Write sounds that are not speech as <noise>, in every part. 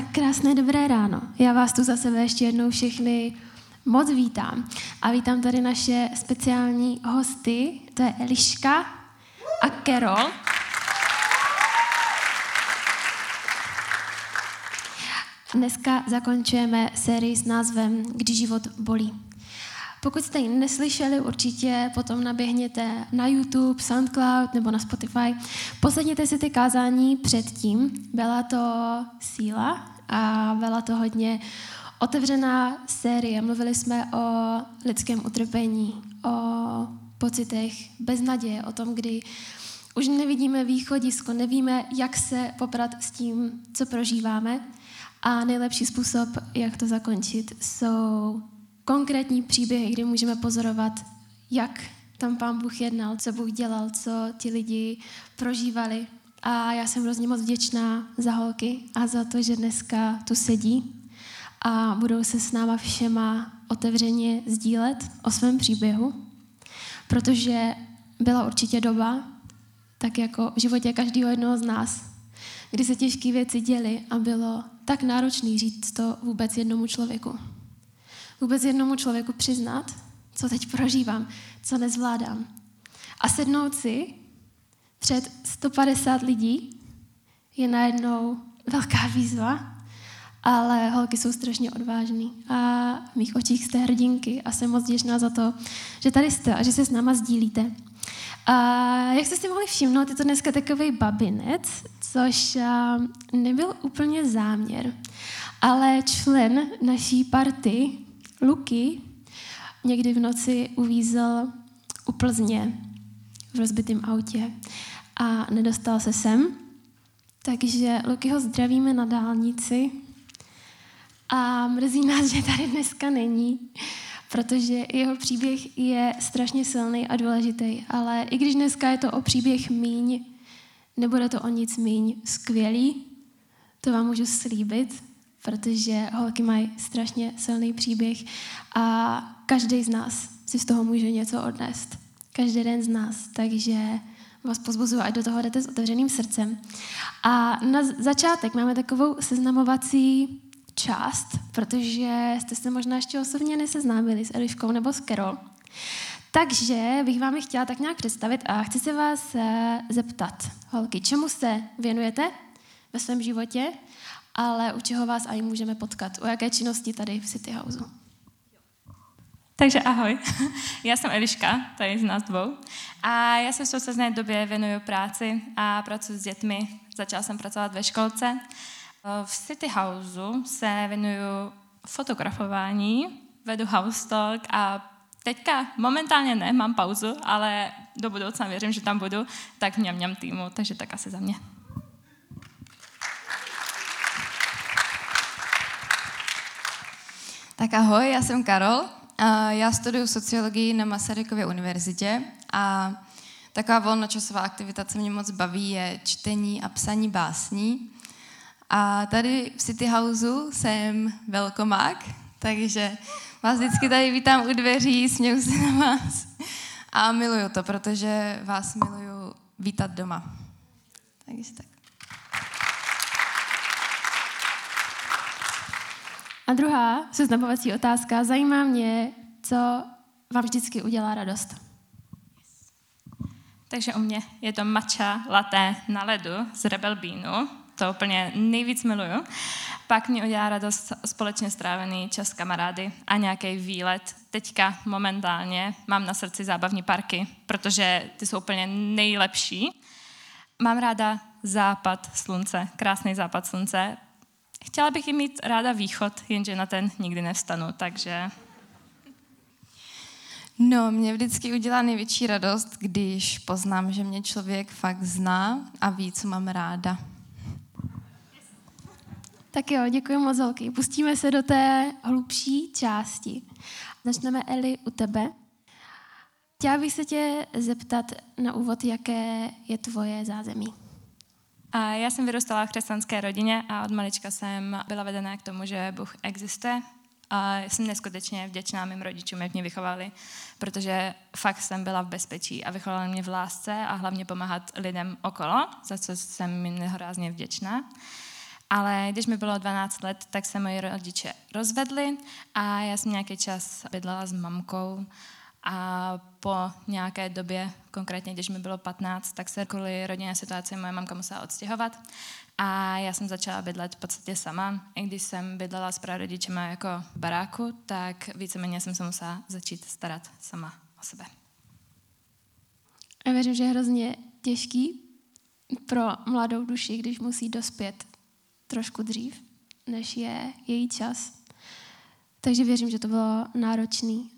Tak krásné dobré ráno. Já vás tu za sebe ještě jednou všechny moc vítám. A vítám tady naše speciální hosty, to je Eliška a Carol. Dneska zakončujeme sérii s názvem Když život bolí. Pokud jste ji neslyšeli, určitě potom naběhněte na YouTube, SoundCloud nebo na Spotify. Poslechněte si ty kázání předtím. Byla to síla a byla to hodně otevřená série. Mluvili jsme o lidském utrpení, o pocitech beznaděje, o tom, kdy už nevidíme východisko, nevíme, jak se poprat s tím, co prožíváme. A nejlepší způsob, jak to zakončit, jsou konkrétní příběhy, kdy můžeme pozorovat, jak tam pán Bůh jednal, co Bůh dělal, co ti lidi prožívali. A já jsem hrozně moc vděčná za holky a za to, že dneska tu sedí a budou se s náma všema otevřeně sdílet o svém příběhu, protože byla určitě doba, tak jako v životě každého jednoho z nás, kdy se těžké věci děly a bylo tak náročný říct to vůbec jednomu člověku vůbec jednomu člověku přiznat, co teď prožívám, co nezvládám. A sednout si před 150 lidí je najednou velká výzva, ale holky jsou strašně odvážný. A v mých očích jste hrdinky a jsem moc děčná za to, že tady jste a že se s náma sdílíte. A jak jste si mohli všimnout, je to dneska takový babinec, což nebyl úplně záměr, ale člen naší party Luky někdy v noci uvízl u Plzně v rozbitém autě a nedostal se sem. Takže Luky ho zdravíme na dálnici. A mrzí nás, že tady dneska není, protože jeho příběh je strašně silný a důležitý, ale i když dneska je to o příběh míň, nebude to o nic míň skvělý, to vám můžu slíbit, protože holky mají strašně silný příběh a každý z nás si z toho může něco odnést. Každý den z nás, takže vás pozbuzuju, ať do toho jdete s otevřeným srdcem. A na začátek máme takovou seznamovací část, protože jste se možná ještě osobně neseznámili s Eliškou nebo s Kerol. Takže bych vám ji chtěla tak nějak představit a chci se vás eh, zeptat, holky, čemu se věnujete ve svém životě ale u čeho vás i můžeme potkat? O jaké činnosti tady v City Houseu? Takže ahoj, <laughs> já jsem Eliška, tady z nás dvou. A já se v současné době věnuju práci a pracuji s dětmi. Začala jsem pracovat ve školce. V City Houseu se věnuju fotografování, vedu house talk a teďka momentálně ne, mám pauzu, ale do budoucna věřím, že tam budu, tak mňam mňam týmu, takže tak asi za mě. Tak ahoj, já jsem Karol. Já studuju sociologii na Masarykově univerzitě a taková volnočasová aktivita, co mě moc baví, je čtení a psaní básní. A tady v City Houseu jsem velkomák, takže vás vždycky tady vítám u dveří, směju se na vás. A miluju to, protože vás miluju vítat doma. Takže tak. A druhá seznamovací otázka. Zajímá mě, co vám vždycky udělá radost. Takže u mě je to matcha latte na ledu z Rebel Beanu. To úplně nejvíc miluju. Pak mě udělá radost společně strávený čas kamarády a nějaký výlet. Teďka momentálně mám na srdci zábavní parky, protože ty jsou úplně nejlepší. Mám ráda západ slunce, krásný západ slunce, Chtěla bych i mít ráda východ, jenže na ten nikdy nevstanu, takže... No, mě vždycky udělá největší radost, když poznám, že mě člověk fakt zná a ví, co mám ráda. Tak jo, děkuji moc holky. Pustíme se do té hlubší části. Začneme, Eli, u tebe. Chtěla bych se tě zeptat na úvod, jaké je tvoje zázemí. A já jsem vyrůstala v křesťanské rodině a od malička jsem byla vedená k tomu, že Bůh existuje. A jsem neskutečně vděčná mým rodičům, jak mě vychovali, protože fakt jsem byla v bezpečí a vychovali mě v lásce a hlavně pomáhat lidem okolo, za co jsem jim nehorázně vděčná. Ale když mi bylo 12 let, tak se moji rodiče rozvedli a já jsem nějaký čas bydlela s mamkou a po nějaké době, konkrétně když mi bylo 15, tak se kvůli rodinné situaci moje mamka musela odstěhovat a já jsem začala bydlet v podstatě sama. I když jsem bydlela s prarodičema jako v baráku, tak víceméně jsem se musela začít starat sama o sebe. Já věřím, že je hrozně těžký pro mladou duši, když musí dospět trošku dřív, než je její čas. Takže věřím, že to bylo náročný.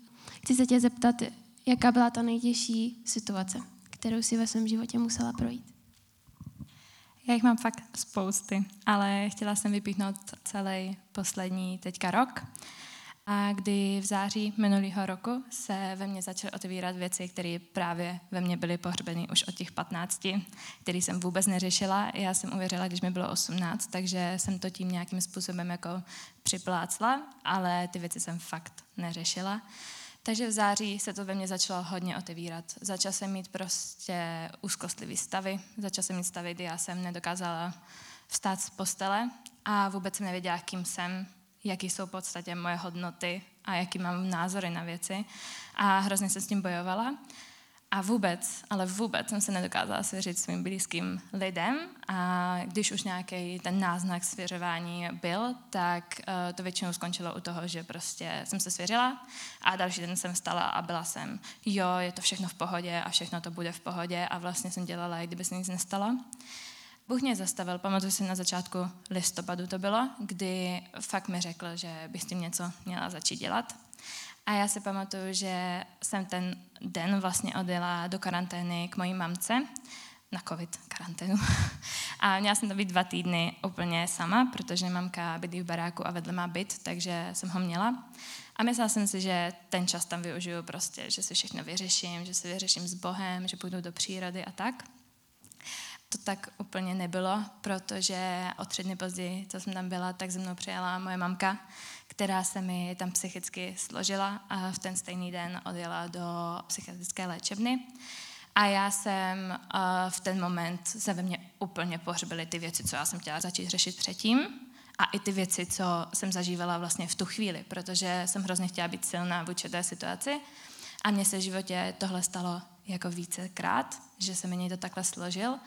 Chci se tě zeptat, jaká byla ta nejtěžší situace, kterou si ve svém životě musela projít? Já jich mám fakt spousty, ale chtěla jsem vypíchnout celý poslední teďka rok. A kdy v září minulého roku se ve mně začaly otevírat věci, které právě ve mně byly pohřbeny už od těch 15, které jsem vůbec neřešila. Já jsem uvěřila, když mi bylo 18, takže jsem to tím nějakým způsobem jako připlácla, ale ty věci jsem fakt neřešila. Takže v září se to ve mně začalo hodně otevírat. Začala jsem mít prostě úzkostlivý stavy, začala jsem mít stavy, kdy já jsem nedokázala vstát z postele a vůbec jsem nevěděla, kým jsem, jaký jsou v podstatě moje hodnoty a jaký mám názory na věci. A hrozně jsem s tím bojovala. A vůbec, ale vůbec jsem se nedokázala svěřit svým blízkým lidem a když už nějaký ten náznak svěřování byl, tak uh, to většinou skončilo u toho, že prostě jsem se svěřila a další den jsem stala a byla jsem, jo, je to všechno v pohodě a všechno to bude v pohodě a vlastně jsem dělala, jak kdyby se nic nestalo. Bůh mě zastavil, pamatuju si na začátku listopadu to bylo, kdy fakt mi řekl, že bych s tím něco měla začít dělat. A já si pamatuju, že jsem ten den vlastně odjela do karantény k mojí mamce, na covid karanténu. <laughs> A měla jsem to být dva týdny úplně sama, protože mamka bydlí v baráku a vedle má byt, takže jsem ho měla. A myslela jsem si, že ten čas tam využiju prostě, že si všechno vyřeším, že si vyřeším s Bohem, že půjdu do přírody a tak. To tak úplně nebylo, protože o tři dny později, co jsem tam byla, tak ze mnou přijela moje mamka, která se mi tam psychicky složila a v ten stejný den odjela do psychiatrické léčebny. A já jsem uh, v ten moment se ve mně úplně pohřbily ty věci, co já jsem chtěla začít řešit předtím. A i ty věci, co jsem zažívala vlastně v tu chvíli, protože jsem hrozně chtěla být silná vůči té situaci. A mně se v životě tohle stalo jako vícekrát, že se mi někdo takhle složil.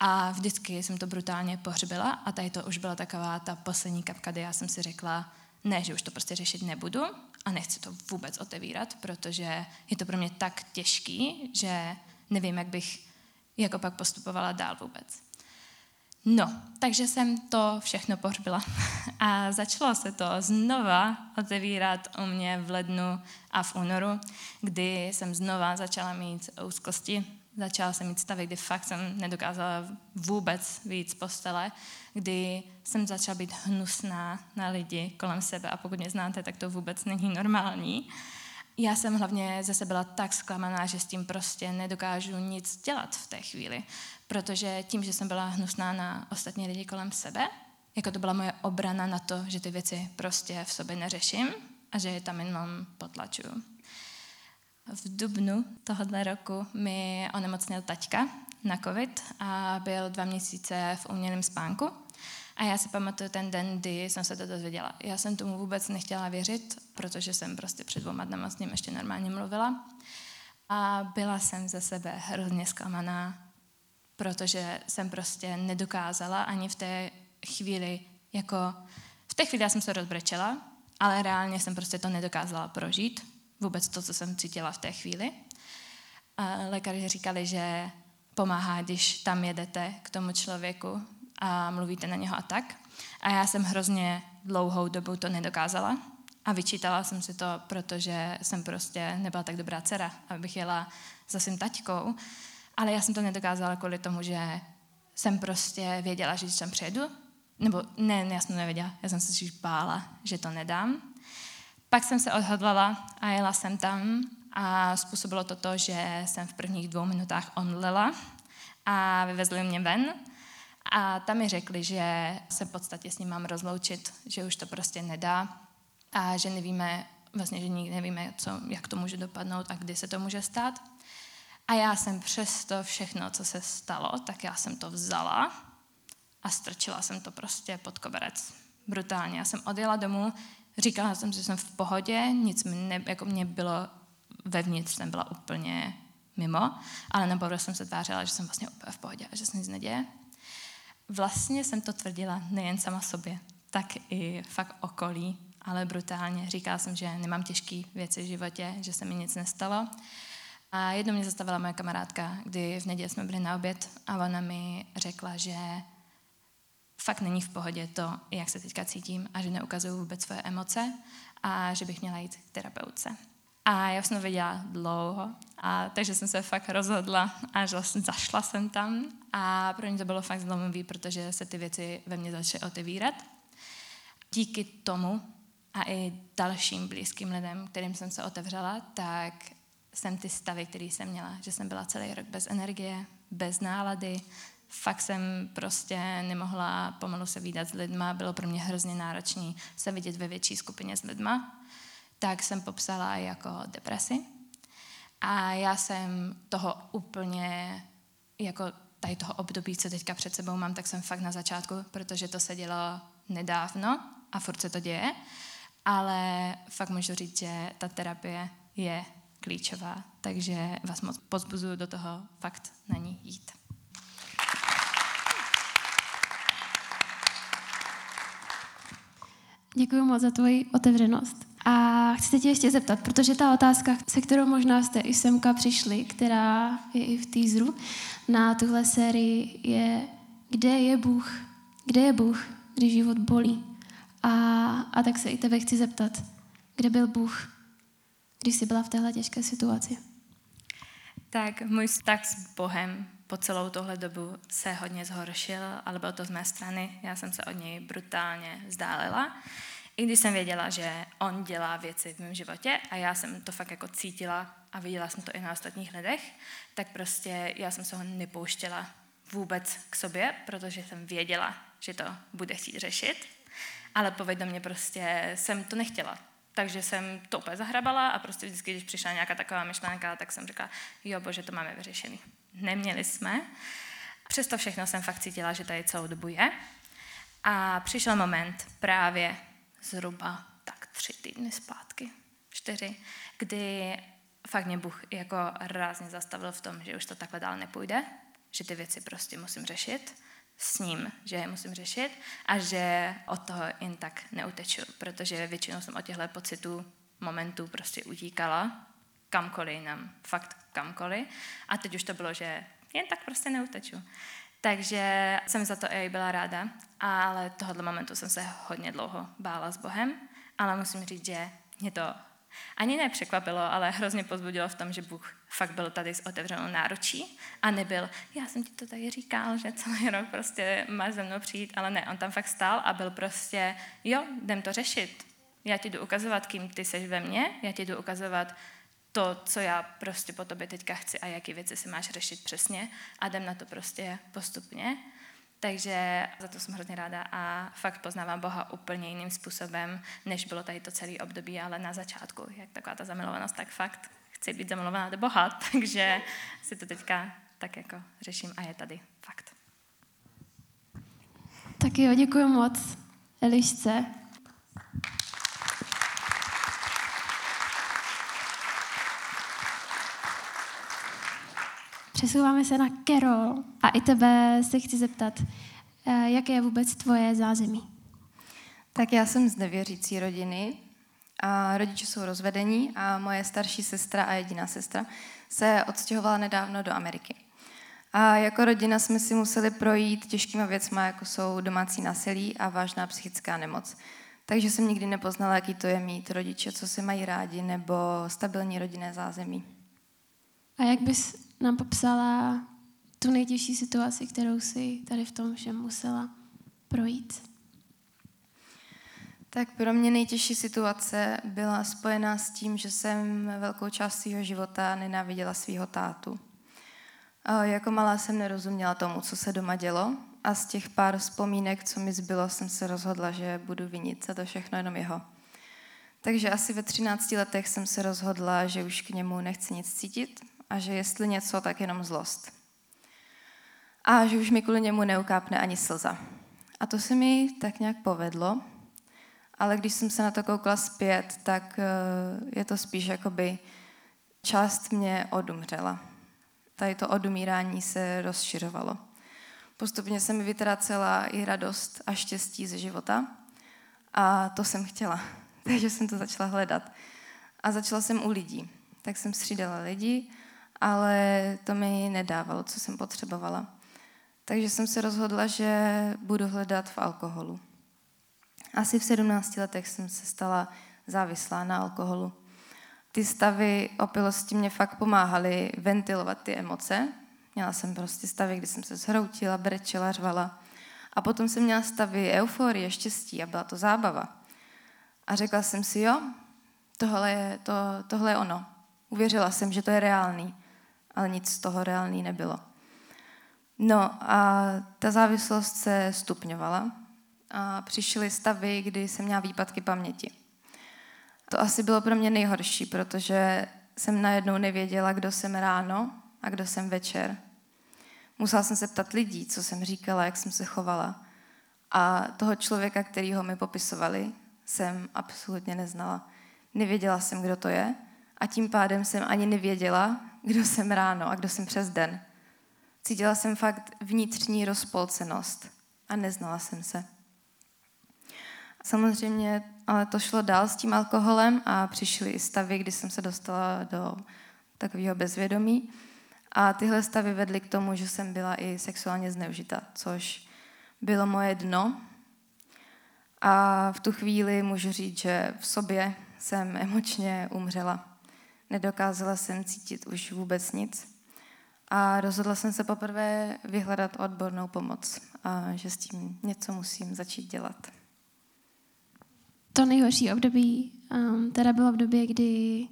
A vždycky jsem to brutálně pohřbila a tady to už byla taková ta poslední kapka, kdy já jsem si řekla, ne, že už to prostě řešit nebudu a nechci to vůbec otevírat, protože je to pro mě tak těžký, že nevím, jak bych jako pak postupovala dál vůbec. No, takže jsem to všechno pohřbila. <laughs> A začalo se to znova otevírat u mě v lednu a v únoru, kdy jsem znova začala mít úzkosti začala jsem mít stavy, kdy fakt jsem nedokázala vůbec víc postele, kdy jsem začala být hnusná na lidi kolem sebe a pokud mě znáte, tak to vůbec není normální. Já jsem hlavně ze sebe byla tak zklamaná, že s tím prostě nedokážu nic dělat v té chvíli, protože tím, že jsem byla hnusná na ostatní lidi kolem sebe, jako to byla moje obrana na to, že ty věci prostě v sobě neřeším a že je tam jenom potlačuju. V dubnu tohohle roku mi onemocnil taťka na covid a byl dva měsíce v umělém spánku. A já si pamatuju ten den, kdy jsem se to dozvěděla. Já jsem tomu vůbec nechtěla věřit, protože jsem prostě před dvěma dnama s ním ještě normálně mluvila. A byla jsem ze sebe hrozně zklamaná, protože jsem prostě nedokázala ani v té chvíli, jako v té chvíli já jsem se rozbrečela, ale reálně jsem prostě to nedokázala prožít, vůbec to, co jsem cítila v té chvíli. A lékaři říkali, že pomáhá, když tam jedete k tomu člověku a mluvíte na něho a tak. A já jsem hrozně dlouhou dobu to nedokázala a vyčítala jsem si to, protože jsem prostě nebyla tak dobrá dcera, abych jela za svým taťkou. Ale já jsem to nedokázala kvůli tomu, že jsem prostě věděla, že když tam přijedu, nebo ne, já jsem to nevěděla, já jsem se spíš bála, že to nedám, pak jsem se odhodlala a jela jsem tam a způsobilo to to, že jsem v prvních dvou minutách omdlela a vyvezli mě ven. A tam mi řekli, že se v podstatě s ním mám rozloučit, že už to prostě nedá a že nevíme, vlastně, že nikdy nevíme, co, jak to může dopadnout a kdy se to může stát. A já jsem přes to všechno, co se stalo, tak já jsem to vzala a strčila jsem to prostě pod koberec. Brutálně. Já jsem odjela domů, říkala jsem, že jsem v pohodě, nic ne, jako mě bylo vevnitř, jsem byla úplně mimo, ale na jsem se tvářila, že jsem vlastně úplně v pohodě a že se nic neděje. Vlastně jsem to tvrdila nejen sama sobě, tak i fakt okolí, ale brutálně. Říkala jsem, že nemám těžké věci v životě, že se mi nic nestalo. A jednou mě zastavila moje kamarádka, kdy v neděli jsme byli na oběd a ona mi řekla, že fakt není v pohodě to, jak se teďka cítím a že neukazuju vůbec svoje emoce a že bych měla jít k terapeutce. A já jsem to věděla dlouho, a takže jsem se fakt rozhodla a vlastně zašla jsem tam a pro mě to bylo fakt zlomový, protože se ty věci ve mně začaly otevírat. Díky tomu a i dalším blízkým lidem, kterým jsem se otevřela, tak jsem ty stavy, které jsem měla, že jsem byla celý rok bez energie, bez nálady, fakt jsem prostě nemohla pomalu se výdat s lidma, bylo pro mě hrozně náročné se vidět ve větší skupině s lidma, tak jsem popsala jako depresi. A já jsem toho úplně, jako tady toho období, co teďka před sebou mám, tak jsem fakt na začátku, protože to se dělo nedávno a furt se to děje, ale fakt můžu říct, že ta terapie je klíčová, takže vás moc pozbuzuju do toho fakt na ní jít. Děkuji moc za tvoji otevřenost. A chci se tě ještě zeptat, protože ta otázka, se kterou možná jste i semka přišli, která je i v teaseru na tuhle sérii, je, kde je Bůh? Kde je Bůh, když život bolí? A, a tak se i tebe chci zeptat, kde byl Bůh, když jsi byla v téhle těžké situaci? Tak můj vztah s Bohem po celou tohle dobu se hodně zhoršil, ale bylo to z mé strany. Já jsem se od něj brutálně vzdálila. I když jsem věděla, že on dělá věci v mém životě a já jsem to fakt jako cítila a viděla jsem to i na ostatních lidech, tak prostě já jsem se ho nepouštěla vůbec k sobě, protože jsem věděla, že to bude chtít řešit, ale povědomě prostě jsem to nechtěla. Takže jsem to úplně zahrabala a prostě vždycky, když přišla nějaká taková myšlenka, tak jsem říkala, jo bože, to máme vyřešený. Neměli jsme. Přesto všechno jsem fakt cítila, že tady celou dobu je. A přišel moment právě zhruba tak tři týdny zpátky, čtyři, kdy fakt mě Bůh jako rázně zastavil v tom, že už to takhle dál nepůjde, že ty věci prostě musím řešit s ním, že je musím řešit a že od toho jen tak neuteču, protože většinou jsem od těchto pocitů, momentů prostě utíkala kamkoliv jinam, fakt kamkoliv. A teď už to bylo, že jen tak prostě neuteču. Takže jsem za to i byla ráda, ale tohohle momentu jsem se hodně dlouho bála s Bohem, ale musím říct, že mě to ani nepřekvapilo, ale hrozně pozbudilo v tom, že Bůh fakt byl tady s otevřenou náručí a nebyl, já jsem ti to tady říkal, že celý <laughs> rok prostě máš ze mnou přijít, ale ne, on tam fakt stál a byl prostě, jo, jdem to řešit. Já ti jdu ukazovat, kým ty seš ve mně, já ti jdu ukazovat, to, co já prostě po tobě teďka chci a jaký věci si máš řešit přesně a jdem na to prostě postupně. Takže za to jsem hrozně ráda a fakt poznávám Boha úplně jiným způsobem, než bylo tady to celé období, ale na začátku, jak taková ta zamilovanost, tak fakt chci být zamilovaná do Boha, <laughs> takže si to teďka tak jako řeším a je tady fakt. Tak jo, děkuji moc Elišce Přesouváme se na Carol a i tebe se chci zeptat, eh, jaké je vůbec tvoje zázemí? Tak já jsem z nevěřící rodiny a rodiče jsou rozvedení a moje starší sestra a jediná sestra se odstěhovala nedávno do Ameriky. A jako rodina jsme si museli projít těžkýma věcma, jako jsou domácí násilí a vážná psychická nemoc. Takže jsem nikdy nepoznala, jaký to je mít rodiče, co se mají rádi, nebo stabilní rodinné zázemí. A jak bys nám popsala tu nejtěžší situaci, kterou si tady v tom všem musela projít? Tak pro mě nejtěžší situace byla spojená s tím, že jsem velkou část svého života nenáviděla svého tátu. Jako malá jsem nerozuměla tomu, co se doma dělo a z těch pár vzpomínek, co mi zbylo, jsem se rozhodla, že budu vinit za to všechno jenom jeho. Takže asi ve 13 letech jsem se rozhodla, že už k němu nechci nic cítit a že jestli něco, tak jenom zlost. A že už mi kvůli němu neukápne ani slza. A to se mi tak nějak povedlo, ale když jsem se na to koukla zpět, tak je to spíš jakoby část mě odumřela. Tady to odumírání se rozšiřovalo. Postupně se mi vytracela i radost a štěstí ze života a to jsem chtěla. <laughs> Takže jsem to začala hledat. A začala jsem u lidí. Tak jsem střídala lidi, ale to mi nedávalo, co jsem potřebovala. Takže jsem se rozhodla, že budu hledat v alkoholu. Asi v 17 letech jsem se stala závislá na alkoholu. Ty stavy opilosti mě fakt pomáhaly ventilovat ty emoce. Měla jsem prostě stavy, kdy jsem se zhroutila, brečela, řvala. A potom jsem měla stavy euforie, štěstí a byla to zábava. A řekla jsem si, jo, tohle je, to, tohle je ono. Uvěřila jsem, že to je reálný, ale nic z toho reálný nebylo. No a ta závislost se stupňovala a přišly stavy, kdy jsem měla výpadky paměti. To asi bylo pro mě nejhorší, protože jsem najednou nevěděla, kdo jsem ráno a kdo jsem večer. Musela jsem se ptat lidí, co jsem říkala, jak jsem se chovala. A toho člověka, kterýho mi popisovali, jsem absolutně neznala. Nevěděla jsem, kdo to je a tím pádem jsem ani nevěděla, kdo jsem ráno a kdo jsem přes den. Cítila jsem fakt vnitřní rozpolcenost a neznala jsem se. Samozřejmě ale to šlo dál s tím alkoholem a přišly i stavy, kdy jsem se dostala do takového bezvědomí. A tyhle stavy vedly k tomu, že jsem byla i sexuálně zneužita, což bylo moje dno. A v tu chvíli můžu říct, že v sobě jsem emočně umřela. Nedokázala jsem cítit už vůbec nic. A rozhodla jsem se poprvé vyhledat odbornou pomoc a že s tím něco musím začít dělat. To nejhorší období um, teda bylo v době, kdy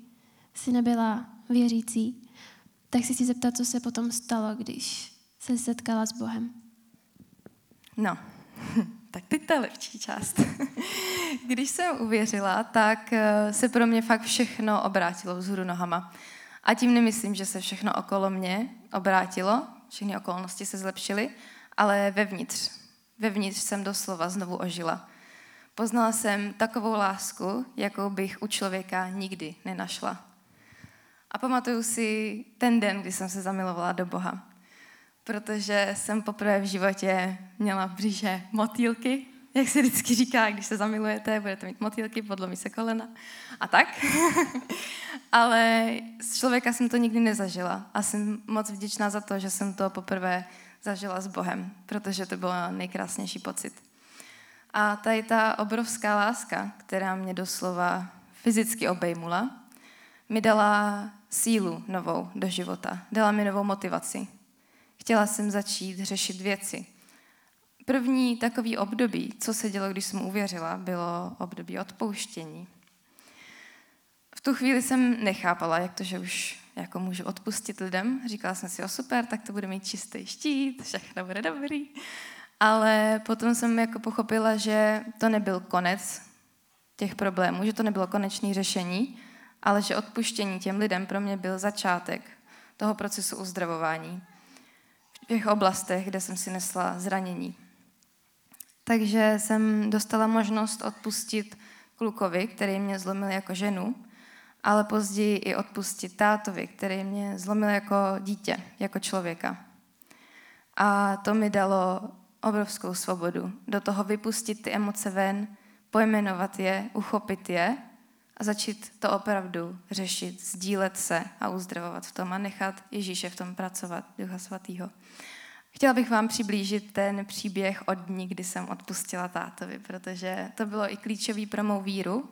jsi nebyla věřící. Tak si chci zeptat, co se potom stalo, když se setkala s Bohem. No, <laughs> tak teď ta lepší část. <laughs> Když jsem uvěřila, tak eh, se pro mě fakt všechno obrátilo vzhůru nohama. A tím nemyslím, že se všechno okolo mě obrátilo, všechny okolnosti se zlepšily, ale vevnitř. Vevnitř jsem doslova znovu ožila. Poznala jsem takovou lásku, jakou bych u člověka nikdy nenašla. A pamatuju si ten den, kdy jsem se zamilovala do Boha. Protože jsem poprvé v životě měla bříže motýlky, jak se vždycky říká, když se zamilujete, budete mít motýlky, podlomí se kolena a tak. <laughs> Ale z člověka jsem to nikdy nezažila a jsem moc vděčná za to, že jsem to poprvé zažila s Bohem, protože to byl nejkrásnější pocit. A tady ta obrovská láska, která mě doslova fyzicky obejmula, mi dala sílu novou do života, dala mi novou motivaci. Chtěla jsem začít řešit věci. První takový období, co se dělo, když jsem uvěřila, bylo období odpouštění. V tu chvíli jsem nechápala, jak to, že už jako můžu odpustit lidem. Říkala jsem si, o super, tak to bude mít čistý štít, všechno bude dobrý. Ale potom jsem jako pochopila, že to nebyl konec těch problémů, že to nebylo konečné řešení, ale že odpuštění těm lidem pro mě byl začátek toho procesu uzdravování v těch oblastech, kde jsem si nesla zranění. Takže jsem dostala možnost odpustit klukovi, který mě zlomil jako ženu, ale později i odpustit tátovi, který mě zlomil jako dítě, jako člověka. A to mi dalo obrovskou svobodu. Do toho vypustit ty emoce ven, pojmenovat je, uchopit je a začít to opravdu řešit, sdílet se a uzdravovat v tom a nechat Ježíše v tom pracovat, Ducha Svatého. Chtěla bych vám přiblížit ten příběh od dní, kdy jsem odpustila tátovi, protože to bylo i klíčový pro mou víru.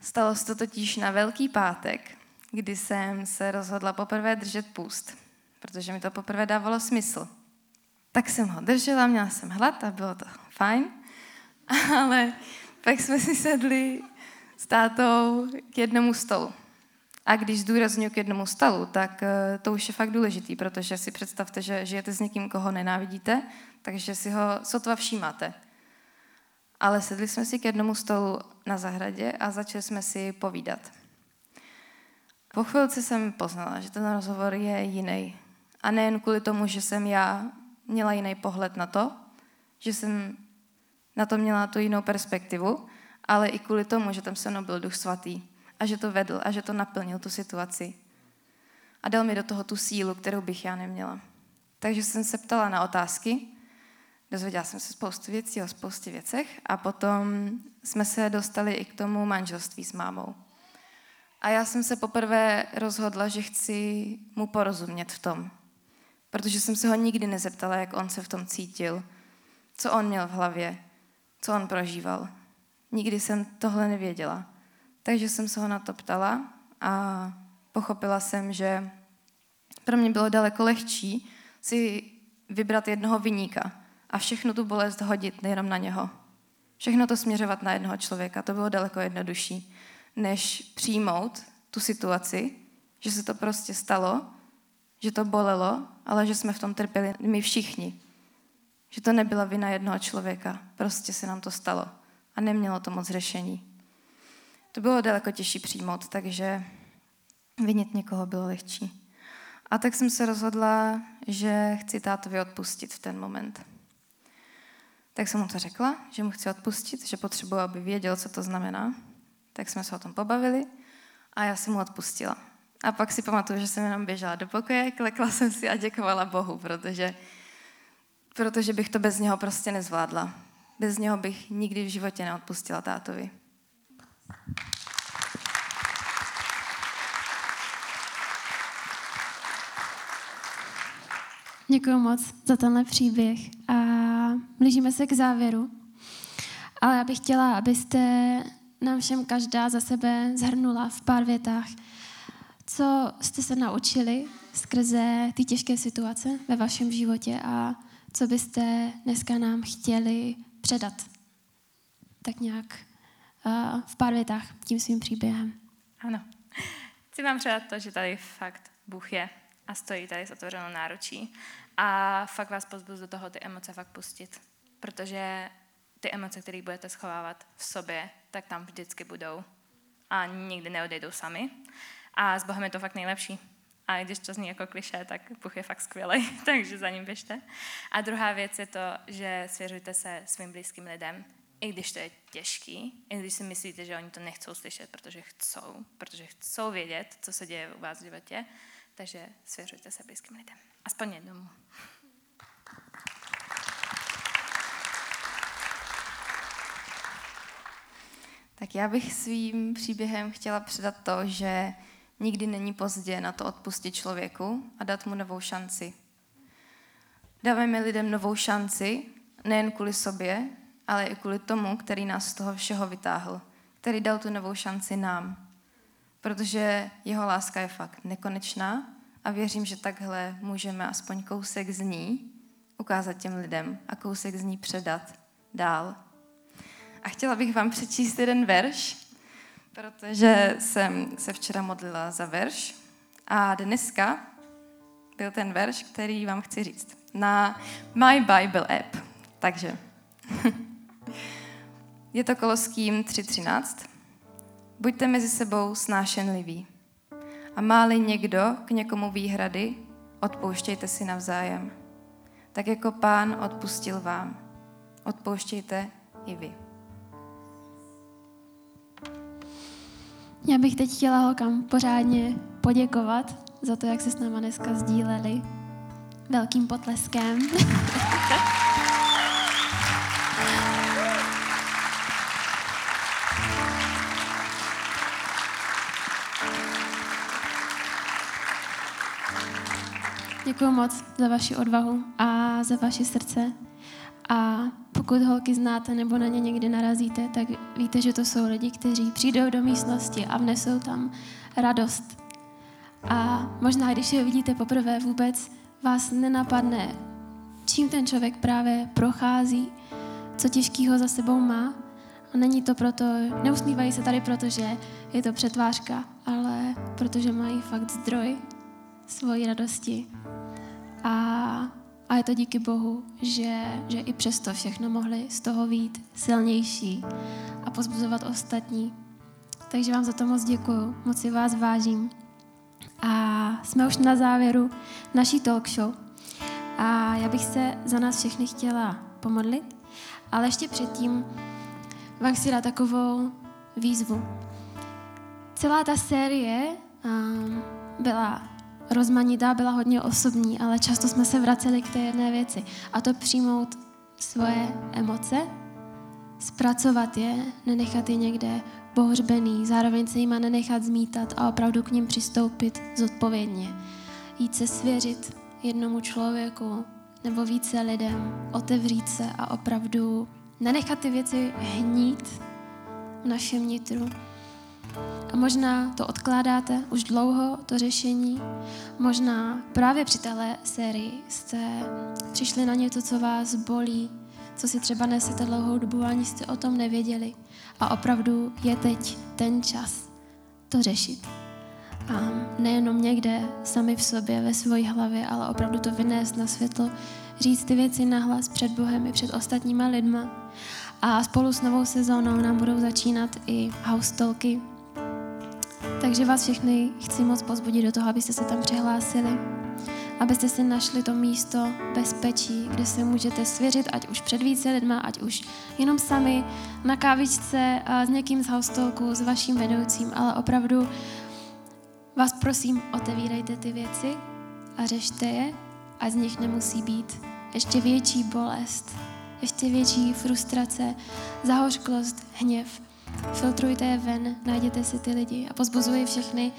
Stalo se to totiž na Velký pátek, kdy jsem se rozhodla poprvé držet půst, protože mi to poprvé dávalo smysl. Tak jsem ho držela, měla jsem hlad a bylo to fajn, <laughs> ale pak jsme si sedli s tátou k jednomu stolu. A když zdůraznuju k jednomu stolu, tak eh, to už je fakt důležitý, protože si představte, že žijete s někým, koho nenávidíte, takže si ho sotva všímáte. Ale sedli jsme si k jednomu stolu na zahradě a začali jsme si povídat. Po chvilce jsem poznala, že ten rozhovor je jiný. A nejen kvůli tomu, že jsem já měla jiný pohled na to, že jsem na to měla tu jinou perspektivu, ale i kvůli tomu, že tam se mnou byl duch svatý a že to vedl a že to naplnil tu situaci. A dal mi do toho tu sílu, kterou bych já neměla. Takže jsem se ptala na otázky, dozvěděla jsem se spoustu věcí o spoustě věcech a potom jsme se dostali i k tomu manželství s mámou. A já jsem se poprvé rozhodla, že chci mu porozumět v tom. Protože jsem se ho nikdy nezeptala, jak on se v tom cítil, co on měl v hlavě, co on prožíval. Nikdy jsem tohle nevěděla. Takže jsem se ho na to ptala a pochopila jsem, že pro mě bylo daleko lehčí si vybrat jednoho vyníka a všechno tu bolest hodit nejenom na něho. Všechno to směřovat na jednoho člověka, to bylo daleko jednodušší, než přijmout tu situaci, že se to prostě stalo, že to bolelo, ale že jsme v tom trpěli my všichni. Že to nebyla vina jednoho člověka, prostě se nám to stalo a nemělo to moc řešení. To bylo daleko těžší přijmout, takže vinit někoho bylo lehčí. A tak jsem se rozhodla, že chci tátovi odpustit v ten moment. Tak jsem mu to řekla, že mu chci odpustit, že potřebuji, aby věděl, co to znamená. Tak jsme se o tom pobavili a já jsem mu odpustila. A pak si pamatuju, že jsem jenom běžela do pokoje, klekla jsem si a děkovala Bohu, protože, protože bych to bez něho prostě nezvládla. Bez něho bych nikdy v životě neodpustila tátovi. Děkuji moc za tenhle příběh a blížíme se k závěru. Ale já bych chtěla, abyste nám všem každá za sebe zhrnula v pár větách, co jste se naučili skrze ty těžké situace ve vašem životě a co byste dneska nám chtěli předat. Tak nějak uh, v pár větách tím svým příběhem. Ano. Chci vám předat to, že tady fakt Bůh je a stojí tady s otevřenou náručí. A fakt vás pozbudu do toho ty emoce fakt pustit. Protože ty emoce, které budete schovávat v sobě, tak tam vždycky budou. A nikdy neodejdou sami. A s Bohem je to fakt nejlepší. A když to zní jako kliše, tak Bůh je fakt skvělý, <laughs> takže za ním běžte. A druhá věc je to, že svěřujte se svým blízkým lidem, i když to je těžký, i když si myslíte, že oni to nechcou slyšet, protože chcou, protože chcou vědět, co se děje u vás v životě, takže svěřujte se blízkým lidem. Aspoň jednomu. Tak já bych svým příběhem chtěla předat to, že nikdy není pozdě na to odpustit člověku a dát mu novou šanci. Dávejme lidem novou šanci, nejen kvůli sobě, ale i kvůli tomu, který nás z toho všeho vytáhl, který dal tu novou šanci nám. Protože jeho láska je fakt nekonečná a věřím, že takhle můžeme aspoň kousek z ní ukázat těm lidem a kousek z ní předat dál. A chtěla bych vám přečíst jeden verš, protože jsem se včera modlila za verš a dneska byl ten verš, který vám chci říct na My Bible app. Takže <laughs> je to Koloským 3.13. Buďte mezi sebou snášenliví. A máli někdo k někomu výhrady, odpouštějte si navzájem. Tak jako pán odpustil vám, odpouštějte i vy. Já bych teď chtěla holkám pořádně poděkovat za to, jak se s náma dneska sdíleli. Velkým potleskem. Děkuji moc za vaši odvahu a za vaše srdce. A pokud holky znáte nebo na ně někdy narazíte, tak víte, že to jsou lidi, kteří přijdou do místnosti a vnesou tam radost. A možná, když je vidíte poprvé, vůbec vás nenapadne, čím ten člověk právě prochází, co těžkého za sebou má. A není to proto, neusmívají se tady proto, že je to přetvářka, ale protože mají fakt zdroj svojí radosti. A, a je to díky Bohu, že, že i přesto všechno mohli z toho být silnější a pozbuzovat ostatní. Takže vám za to moc děkuju, moc si vás vážím. A jsme už na závěru naší talk show. A já bych se za nás všechny chtěla pomodlit. Ale ještě předtím vám chci dát takovou výzvu. Celá ta série um, byla rozmanitá, byla hodně osobní, ale často jsme se vraceli k té jedné věci. A to přijmout svoje emoce, zpracovat je, nenechat je někde pohřbený, zároveň se jima nenechat zmítat a opravdu k ním přistoupit zodpovědně. Jít se svěřit jednomu člověku nebo více lidem, otevřít se a opravdu nenechat ty věci hnít v našem nitru. A možná to odkládáte už dlouho, to řešení. Možná právě při téhle sérii jste přišli na něco, co vás bolí, co si třeba nesete dlouhou dobu, ani jste o tom nevěděli. A opravdu je teď ten čas to řešit. A nejenom někde sami v sobě, ve své hlavě, ale opravdu to vynést na světlo, říct ty věci nahlas před Bohem i před ostatníma lidma. A spolu s novou sezónou nám budou začínat i house talky. Takže vás všechny chci moc pozbudit do toho, abyste se tam přihlásili abyste si našli to místo bezpečí, kde se můžete svěřit, ať už před více lidma, ať už jenom sami na kávičce s někým z haustolku, s vaším vedoucím, ale opravdu vás prosím, otevírejte ty věci a řešte je a z nich nemusí být ještě větší bolest, ještě větší frustrace, zahořklost, hněv, filtrujte je ven, najděte si ty lidi a pozbuzuji všechny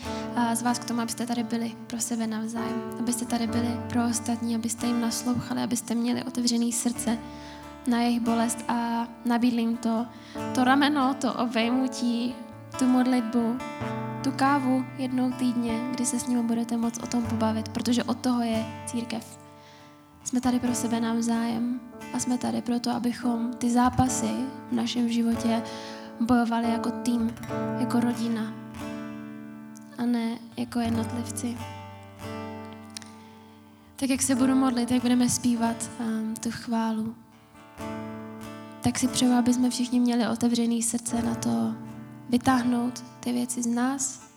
z vás k tomu, abyste tady byli pro sebe navzájem, abyste tady byli pro ostatní, abyste jim naslouchali, abyste měli otevřený srdce na jejich bolest a nabídli jim to, to rameno, to obejmutí, tu modlitbu, tu kávu jednou týdně, kdy se s nimi budete moc o tom pobavit, protože od toho je církev. Jsme tady pro sebe navzájem a jsme tady proto, abychom ty zápasy v našem životě bojovali jako tým, jako rodina a ne jako jednotlivci. Tak jak se budu modlit, jak budeme zpívat um, tu chválu, tak si přeju, aby jsme všichni měli otevřený srdce na to vytáhnout ty věci z nás,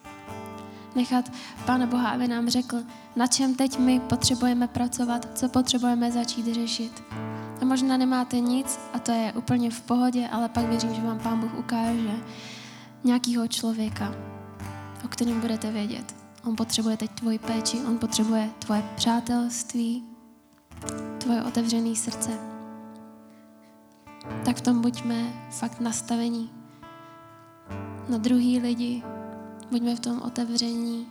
nechat Pána Boha, aby nám řekl, na čem teď my potřebujeme pracovat, co potřebujeme začít řešit. A možná nemáte nic a to je úplně v pohodě, ale pak věřím, že vám Pán Bůh ukáže nějakého člověka, o kterém budete vědět. On potřebuje teď tvoji péči, on potřebuje tvoje přátelství, tvoje otevřené srdce. Tak v tom buďme fakt nastavení na druhý lidi, buďme v tom otevření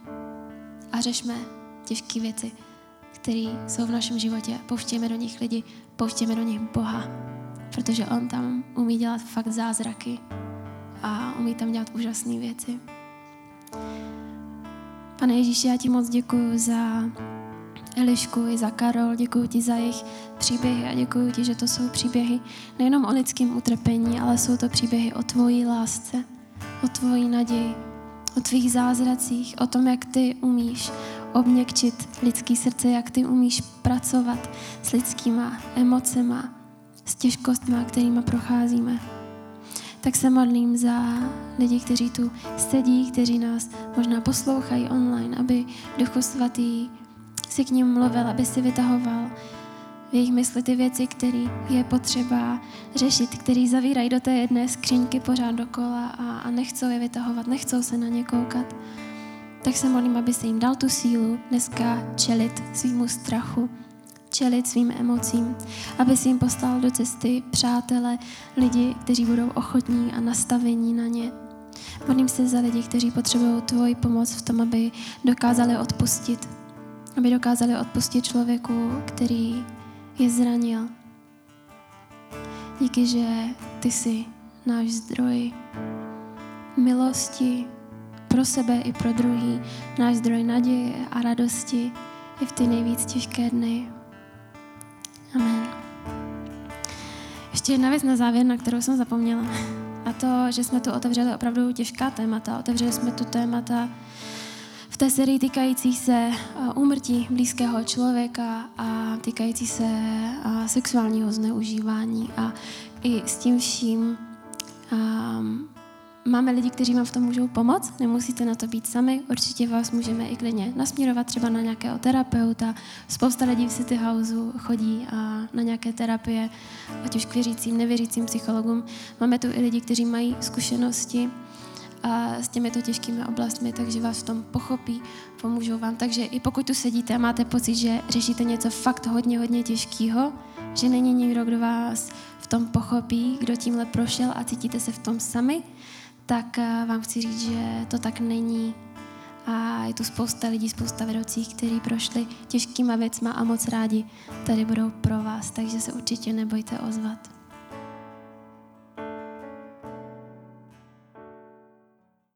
a řešme těžké věci, které jsou v našem životě. Pouštějme do nich lidi, pouštějme do nich Boha, protože On tam umí dělat fakt zázraky a umí tam dělat úžasné věci. Pane Ježíši, já ti moc děkuji za Elišku i za Karol, děkuji ti za jejich příběhy a děkuji ti, že to jsou příběhy nejenom o lidském utrpení, ale jsou to příběhy o tvojí lásce, o tvojí naději, o tvých zázracích, o tom, jak ty umíš obměkčit lidský srdce, jak ty umíš pracovat s lidskýma emocema, s těžkostmi, kterými procházíme. Tak se modlím za lidi, kteří tu sedí, kteří nás možná poslouchají online, aby Duchu Svatý si k ním mluvil, aby si vytahoval v jejich mysli ty věci, které je potřeba řešit, které zavírají do té jedné skřínky pořád dokola a, a nechcou je vytahovat, nechcou se na ně koukat. Tak se modlím, aby se jim dal tu sílu dneska čelit svýmu strachu, čelit svým emocím, aby si jim poslal do cesty přátele, lidi, kteří budou ochotní a nastavení na ně. Modlím se za lidi, kteří potřebují tvoji pomoc v tom, aby dokázali odpustit. Aby dokázali odpustit člověku, který je zranil. Díky, že ty jsi náš zdroj milosti pro sebe i pro druhý, náš zdroj naděje a radosti i v ty nejvíc těžké dny. Amen. Ještě jedna věc na závěr, na kterou jsem zapomněla. A to, že jsme tu otevřeli opravdu těžká témata. Otevřeli jsme tu témata v té sérii týkající se eh, úmrtí blízkého člověka a týkající se eh, sexuálního zneužívání a i s tím vším um, máme lidi, kteří vám v tom můžou pomoct, nemusíte na to být sami, určitě vás můžeme i klidně nasměrovat třeba na nějakého terapeuta. Spousta lidí v City Houseu chodí a na nějaké terapie, ať už k věřícím, nevěřícím psychologům. Máme tu i lidi, kteří mají zkušenosti a s těmito těžkými oblastmi, takže vás v tom pochopí, pomůžou vám. Takže i pokud tu sedíte a máte pocit, že řešíte něco fakt hodně, hodně těžkého, že není nikdo, kdo vás v tom pochopí, kdo tímhle prošel a cítíte se v tom sami, tak eh, vám chci říct, že to tak není. A je tu spousta lidí, spousta vedoucích, kteří prošli těžkýma věcma a moc rádi tady budou pro vás, takže se určitě nebojte ozvat.